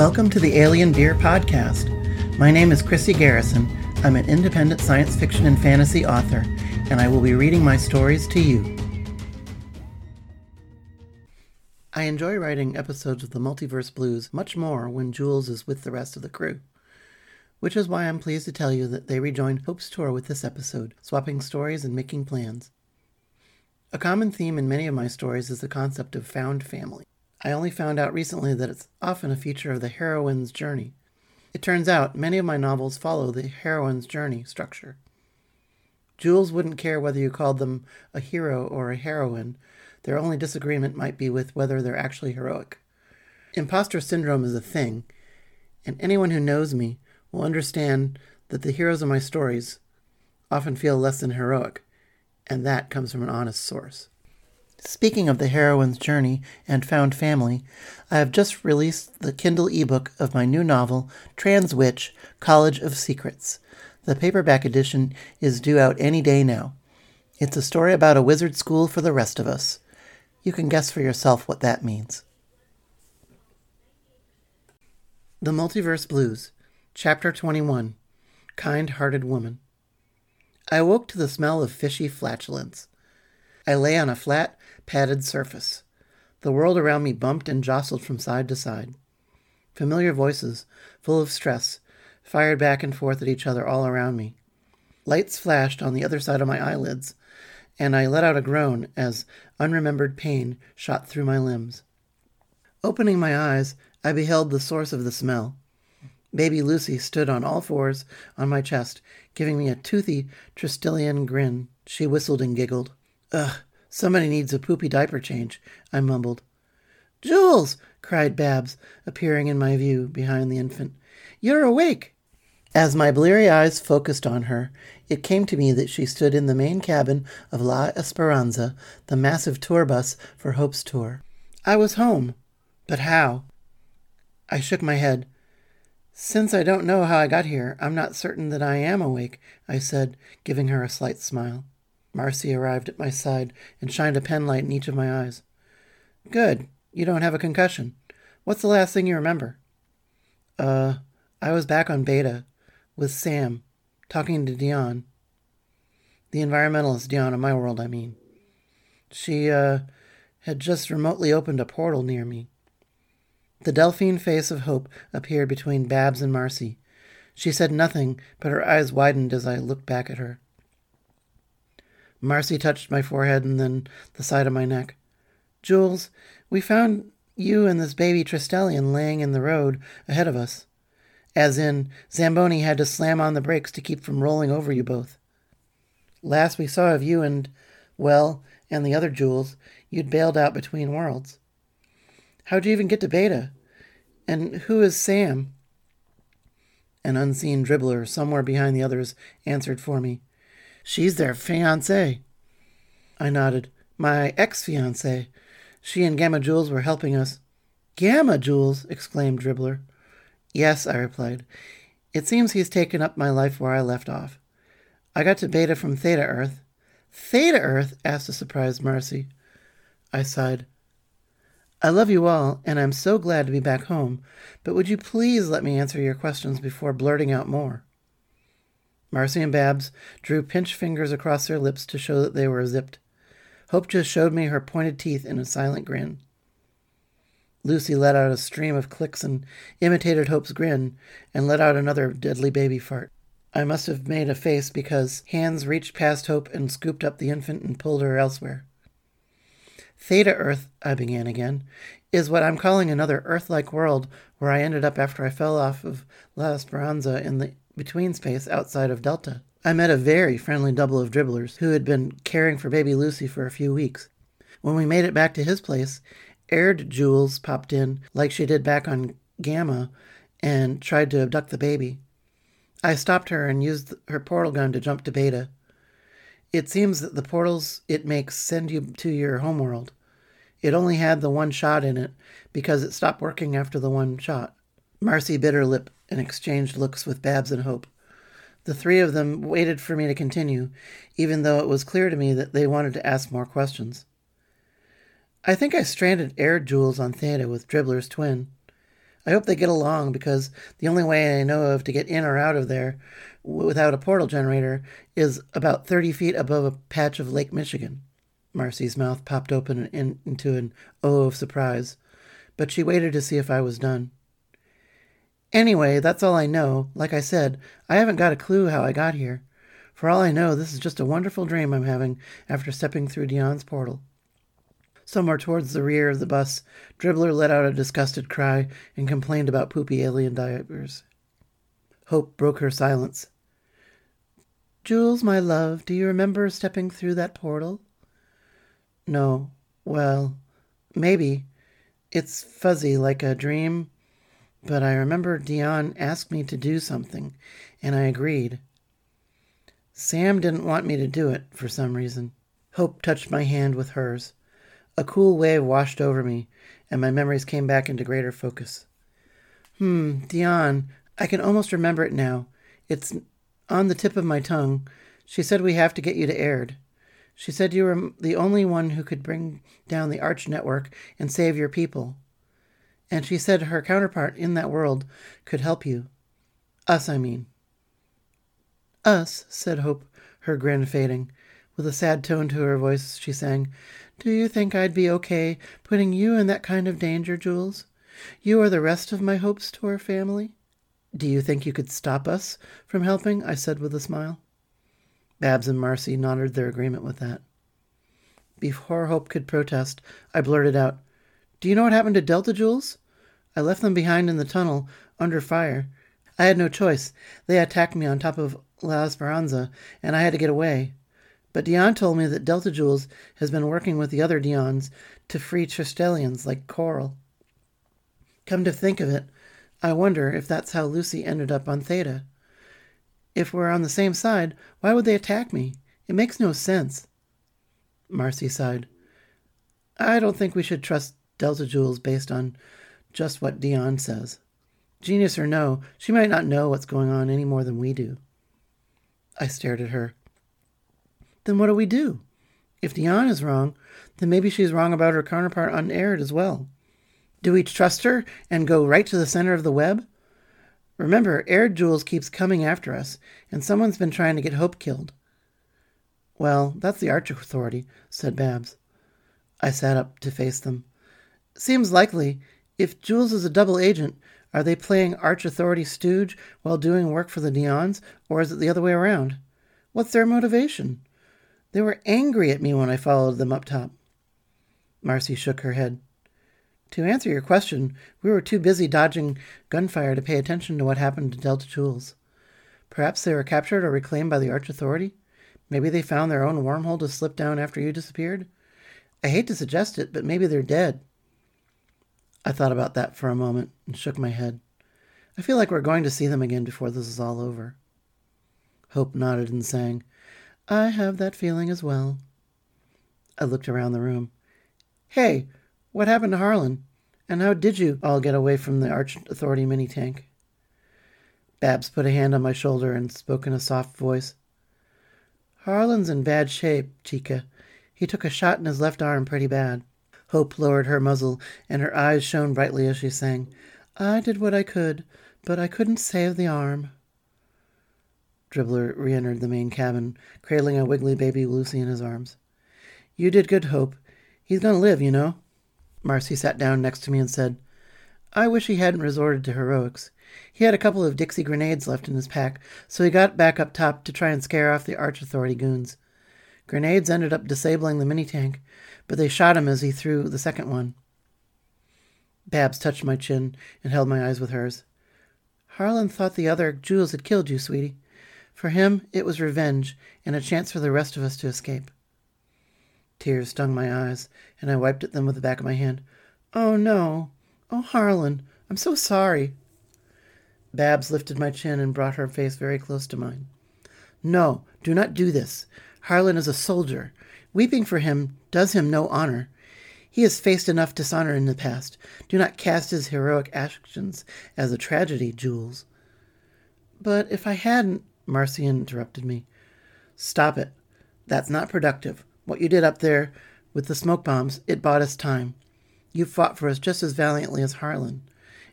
Welcome to the Alien Beer Podcast. My name is Chrissy Garrison. I'm an independent science fiction and fantasy author, and I will be reading my stories to you. I enjoy writing episodes of the Multiverse Blues much more when Jules is with the rest of the crew, which is why I'm pleased to tell you that they rejoined Hope's tour with this episode, swapping stories and making plans. A common theme in many of my stories is the concept of found family. I only found out recently that it's often a feature of the heroine's journey. It turns out many of my novels follow the heroine's journey structure. Jules wouldn't care whether you called them a hero or a heroine. Their only disagreement might be with whether they're actually heroic. Imposter syndrome is a thing, and anyone who knows me will understand that the heroes of my stories often feel less than heroic, and that comes from an honest source. Speaking of the heroine's journey and found family, I have just released the Kindle ebook of my new novel, Trans Witch College of Secrets. The paperback edition is due out any day now. It's a story about a wizard school for the rest of us. You can guess for yourself what that means. The Multiverse Blues, Chapter 21 Kind Hearted Woman. I awoke to the smell of fishy flatulence. I lay on a flat, padded surface. The world around me bumped and jostled from side to side. Familiar voices, full of stress, fired back and forth at each other all around me. Lights flashed on the other side of my eyelids, and I let out a groan as unremembered pain shot through my limbs. Opening my eyes, I beheld the source of the smell. Baby Lucy stood on all fours on my chest, giving me a toothy Tristellian grin. She whistled and giggled. Ugh, somebody needs a poopy diaper change, I mumbled. Jules! cried Babs, appearing in my view behind the infant. You're awake! As my bleary eyes focused on her, it came to me that she stood in the main cabin of La Esperanza, the massive tour bus for Hope's tour. I was home. But how? I shook my head. Since I don't know how I got here, I'm not certain that I am awake, I said, giving her a slight smile. Marcy arrived at my side and shined a penlight in each of my eyes. Good. You don't have a concussion. What's the last thing you remember? Uh, I was back on Beta with Sam, talking to Dion. The environmentalist Dion of my world, I mean. She, uh, had just remotely opened a portal near me. The Delphine face of hope appeared between Babs and Marcy. She said nothing, but her eyes widened as I looked back at her. Marcy touched my forehead and then the side of my neck. Jules, we found you and this baby Tristellian laying in the road ahead of us. As in, Zamboni had to slam on the brakes to keep from rolling over you both. Last we saw of you and, well, and the other Jules, you'd bailed out between worlds. How'd you even get to Beta? And who is Sam? An unseen dribbler somewhere behind the others answered for me. She's their fiancée. I nodded. My ex fiancée. She and Gamma Jules were helping us. Gamma Jules! exclaimed Dribbler. Yes, I replied. It seems he's taken up my life where I left off. I got to Beta from Theta Earth. Theta Earth? asked the surprised Marcy. I sighed. I love you all, and I'm so glad to be back home, but would you please let me answer your questions before blurting out more? Marcy and Babs drew pinched fingers across their lips to show that they were zipped. Hope just showed me her pointed teeth in a silent grin. Lucy let out a stream of clicks and imitated Hope's grin and let out another deadly baby fart. I must have made a face because hands reached past Hope and scooped up the infant and pulled her elsewhere. Theta Earth, I began again, is what I'm calling another Earth like world where I ended up after I fell off of La Esperanza in the between space outside of Delta. I met a very friendly double of dribblers who had been caring for baby Lucy for a few weeks. When we made it back to his place, Aird Jules popped in like she did back on Gamma and tried to abduct the baby. I stopped her and used her portal gun to jump to Beta. It seems that the portals it makes send you to your homeworld. It only had the one shot in it because it stopped working after the one shot. Marcy bit her lip and exchanged looks with Babs and Hope. The three of them waited for me to continue, even though it was clear to me that they wanted to ask more questions. I think I stranded Aird Jules on Theta with Dribbler's twin. I hope they get along because the only way I know of to get in or out of there without a portal generator is about 30 feet above a patch of Lake Michigan. Marcy's mouth popped open in, into an O of surprise, but she waited to see if I was done. Anyway, that's all I know. Like I said, I haven't got a clue how I got here. For all I know, this is just a wonderful dream I'm having after stepping through Dion's portal. Somewhere towards the rear of the bus, Dribbler let out a disgusted cry and complained about poopy alien diapers. Hope broke her silence. Jules, my love, do you remember stepping through that portal? No. Well, maybe. It's fuzzy like a dream, but I remember Dion asked me to do something, and I agreed. Sam didn't want me to do it for some reason. Hope touched my hand with hers. A cool wave washed over me, and my memories came back into greater focus. Hmm, Dion, I can almost remember it now. It's on the tip of my tongue. She said we have to get you to Aird. She said you were the only one who could bring down the Arch Network and save your people. And she said her counterpart in that world could help you. Us, I mean. Us, said Hope, her grin fading. With a sad tone to her voice, she sang, Do you think I'd be okay putting you in that kind of danger, Jules? You are the rest of my hopes to our family. Do you think you could stop us from helping? I said with a smile. Babs and Marcy nodded their agreement with that. Before Hope could protest, I blurted out, Do you know what happened to Delta Jules? I left them behind in the tunnel, under fire. I had no choice. They attacked me on top of La Esperanza, and I had to get away. But Dion told me that Delta Jules has been working with the other Dions to free Tristellians like Coral. Come to think of it, I wonder if that's how Lucy ended up on Theta. If we're on the same side, why would they attack me? It makes no sense. Marcy sighed. I don't think we should trust Delta Jules based on just what Dion says. Genius or no, she might not know what's going on any more than we do. I stared at her. Then what do we do? If Dion is wrong, then maybe she's wrong about her counterpart on Aird as well. Do we trust her and go right to the center of the web? Remember, Aird Jules keeps coming after us, and someone's been trying to get Hope killed. Well, that's the Arch Authority, said Babs. I sat up to face them. Seems likely. If Jules is a double agent, are they playing Arch Authority stooge while doing work for the Neons, or is it the other way around? What's their motivation? They were angry at me when I followed them up top. Marcy shook her head. To answer your question, we were too busy dodging gunfire to pay attention to what happened to Delta Jules. Perhaps they were captured or reclaimed by the Arch Authority? Maybe they found their own wormhole to slip down after you disappeared? I hate to suggest it, but maybe they're dead. I thought about that for a moment and shook my head. I feel like we're going to see them again before this is all over. Hope nodded and sang, I have that feeling as well. I looked around the room. Hey, what happened to Harlan? And how did you all get away from the Arch Authority mini tank? Babs put a hand on my shoulder and spoke in a soft voice. Harlan's in bad shape, Chica. He took a shot in his left arm pretty bad. Hope lowered her muzzle, and her eyes shone brightly as she sang, I did what I could, but I couldn't save the arm. Dribbler re entered the main cabin, cradling a wiggly baby Lucy in his arms. You did good, Hope. He's going to live, you know. Marcy sat down next to me and said, I wish he hadn't resorted to heroics. He had a couple of Dixie grenades left in his pack, so he got back up top to try and scare off the Arch Authority goons. Grenades ended up disabling the mini tank, but they shot him as he threw the second one. Babs touched my chin and held my eyes with hers. Harlan thought the other Jules had killed you, sweetie. For him, it was revenge and a chance for the rest of us to escape. Tears stung my eyes, and I wiped at them with the back of my hand. Oh, no. Oh, Harlan, I'm so sorry. Babs lifted my chin and brought her face very close to mine. No, do not do this. Harlan is a soldier. Weeping for him does him no honor. He has faced enough dishonor in the past. Do not cast his heroic actions as a tragedy, Jules. But if I hadn't, Marcy interrupted me. Stop it. That's not productive. What you did up there with the smoke bombs, it bought us time. You fought for us just as valiantly as Harlan,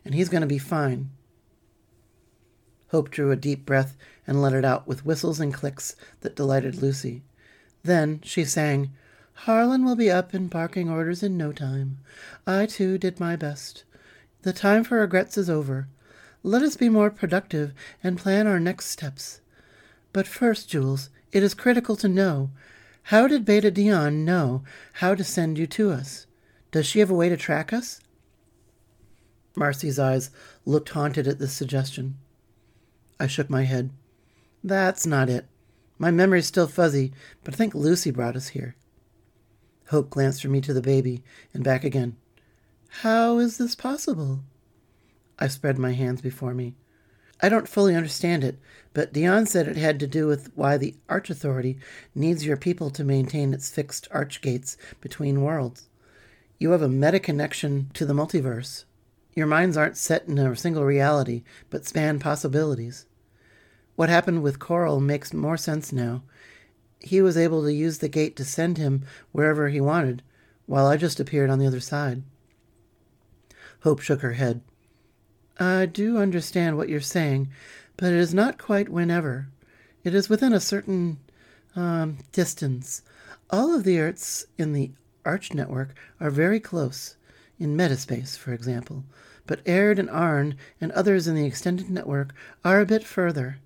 and he's going to be fine. Hope drew a deep breath and let it out with whistles and clicks that delighted Lucy. Then she sang, Harlan will be up and barking orders in no time. I, too, did my best. The time for regrets is over. Let us be more productive and plan our next steps. But first, Jules, it is critical to know how did Beta Dion know how to send you to us? Does she have a way to track us? Marcy's eyes looked haunted at this suggestion. I shook my head. That's not it. My memory's still fuzzy, but I think Lucy brought us here. Hope glanced from me to the baby and back again. How is this possible? I spread my hands before me. I don't fully understand it, but Dion said it had to do with why the Arch Authority needs your people to maintain its fixed arch gates between worlds. You have a meta connection to the multiverse. Your minds aren't set in a single reality, but span possibilities. What happened with Coral makes more sense now. He was able to use the gate to send him wherever he wanted, while I just appeared on the other side. Hope shook her head. I do understand what you're saying, but it is not quite whenever. It is within a certain um, distance. All of the Earths in the Arch network are very close, in metaspace, for example, but Aird and Arn and others in the extended network are a bit further.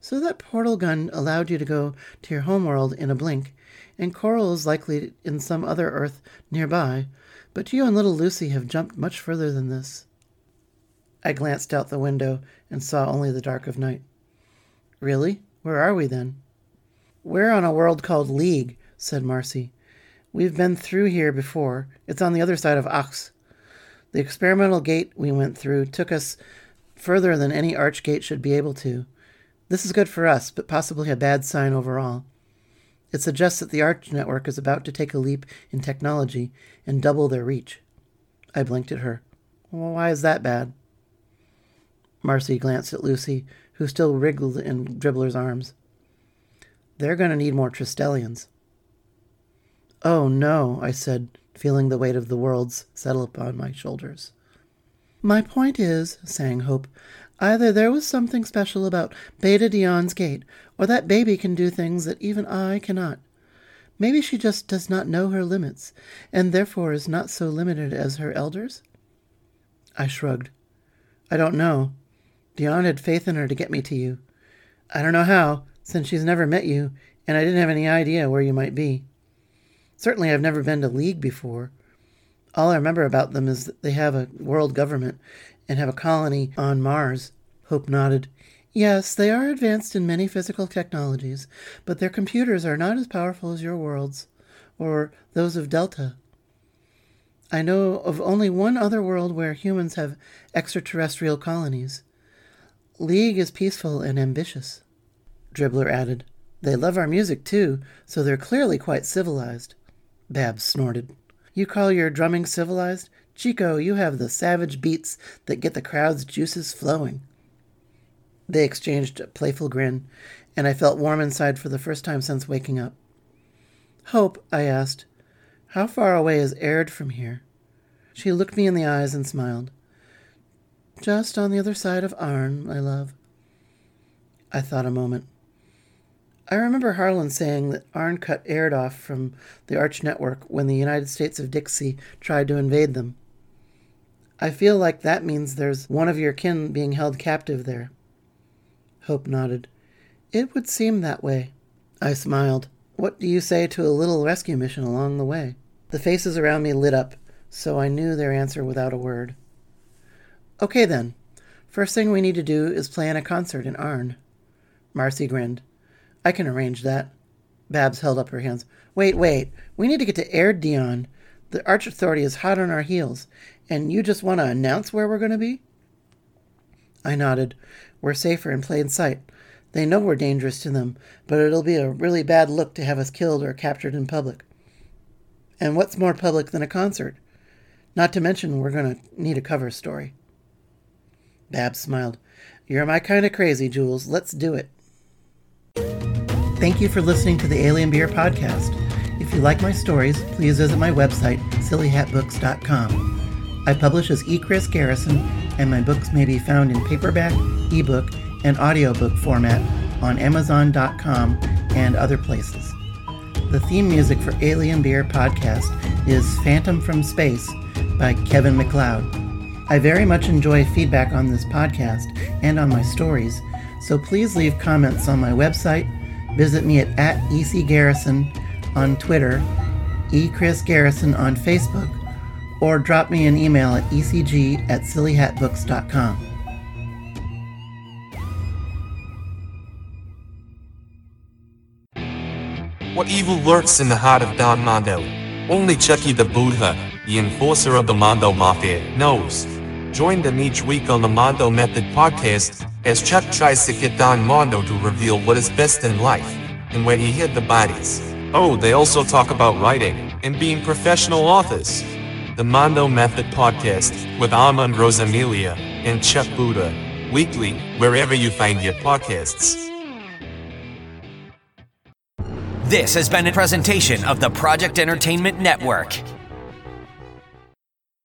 So that portal gun allowed you to go to your homeworld in a blink, and Coral is likely in some other Earth nearby, but you and little Lucy have jumped much further than this. I glanced out the window and saw only the dark of night. Really? Where are we then? We're on a world called League, said Marcy. We've been through here before. It's on the other side of Ox. The experimental gate we went through took us further than any arch gate should be able to. This is good for us, but possibly a bad sign overall. It suggests that the Arch network is about to take a leap in technology and double their reach. I blinked at her. Well, why is that bad? Marcy glanced at Lucy, who still wriggled in Dribbler's arms. They're going to need more Tristellians. Oh, no, I said, feeling the weight of the worlds settle upon my shoulders. My point is, sang Hope, Either there was something special about Beta Dion's gate, or that baby can do things that even I cannot. Maybe she just does not know her limits, and therefore is not so limited as her elders? I shrugged. I don't know. Dion had faith in her to get me to you. I don't know how, since she's never met you, and I didn't have any idea where you might be. Certainly, I've never been to League before. All I remember about them is that they have a world government and have a colony on Mars. Hope nodded. Yes, they are advanced in many physical technologies, but their computers are not as powerful as your world's, or those of Delta. I know of only one other world where humans have extraterrestrial colonies. League is peaceful and ambitious. Dribbler added. They love our music, too, so they're clearly quite civilized. Babs snorted. You call your drumming civilized? Chico, you have the savage beats that get the crowd's juices flowing. They exchanged a playful grin, and I felt warm inside for the first time since waking up. Hope, I asked, how far away is Aird from here? She looked me in the eyes and smiled. Just on the other side of Arn, my love. I thought a moment. I remember Harlan saying that Arn cut Aird off from the Arch Network when the United States of Dixie tried to invade them. I feel like that means there's one of your kin being held captive there. Hope nodded. It would seem that way. I smiled. What do you say to a little rescue mission along the way? The faces around me lit up, so I knew their answer without a word. Okay then. First thing we need to do is plan a concert in Arn. Marcy grinned. I can arrange that. Babs held up her hands. Wait, wait. We need to get to Aird Dion. The Arch Authority is hot on our heels, and you just want to announce where we're going to be? I nodded. We're safer in plain sight. They know we're dangerous to them, but it'll be a really bad look to have us killed or captured in public. And what's more public than a concert? Not to mention, we're going to need a cover story. Babs smiled. You're my kind of crazy, Jules. Let's do it. Thank you for listening to the Alien Beer Podcast. If you like my stories, please visit my website, sillyhatbooks.com. I publish as E. Chris Garrison, and my books may be found in paperback, ebook, and audiobook format on Amazon.com and other places. The theme music for Alien Beer podcast is Phantom from Space by Kevin MacLeod. I very much enjoy feedback on this podcast and on my stories, so please leave comments on my website, visit me at, at ecgarrison on Twitter, echrisgarrison on Facebook, or drop me an email at ecg at sillyhatbooks.com. What evil lurks in the heart of Don Mondo? Only Chucky the Buddha, the enforcer of the Mondo Mafia, knows. Join them each week on the Mondo Method podcast as Chuck tries to get Don Mondo to reveal what is best in life and where he hid the bodies. Oh, they also talk about writing and being professional authors. The Mondo Method podcast with Armand Rosamilia and Chuck Buda, weekly, wherever you find your podcasts. This has been a presentation of the Project Entertainment Network.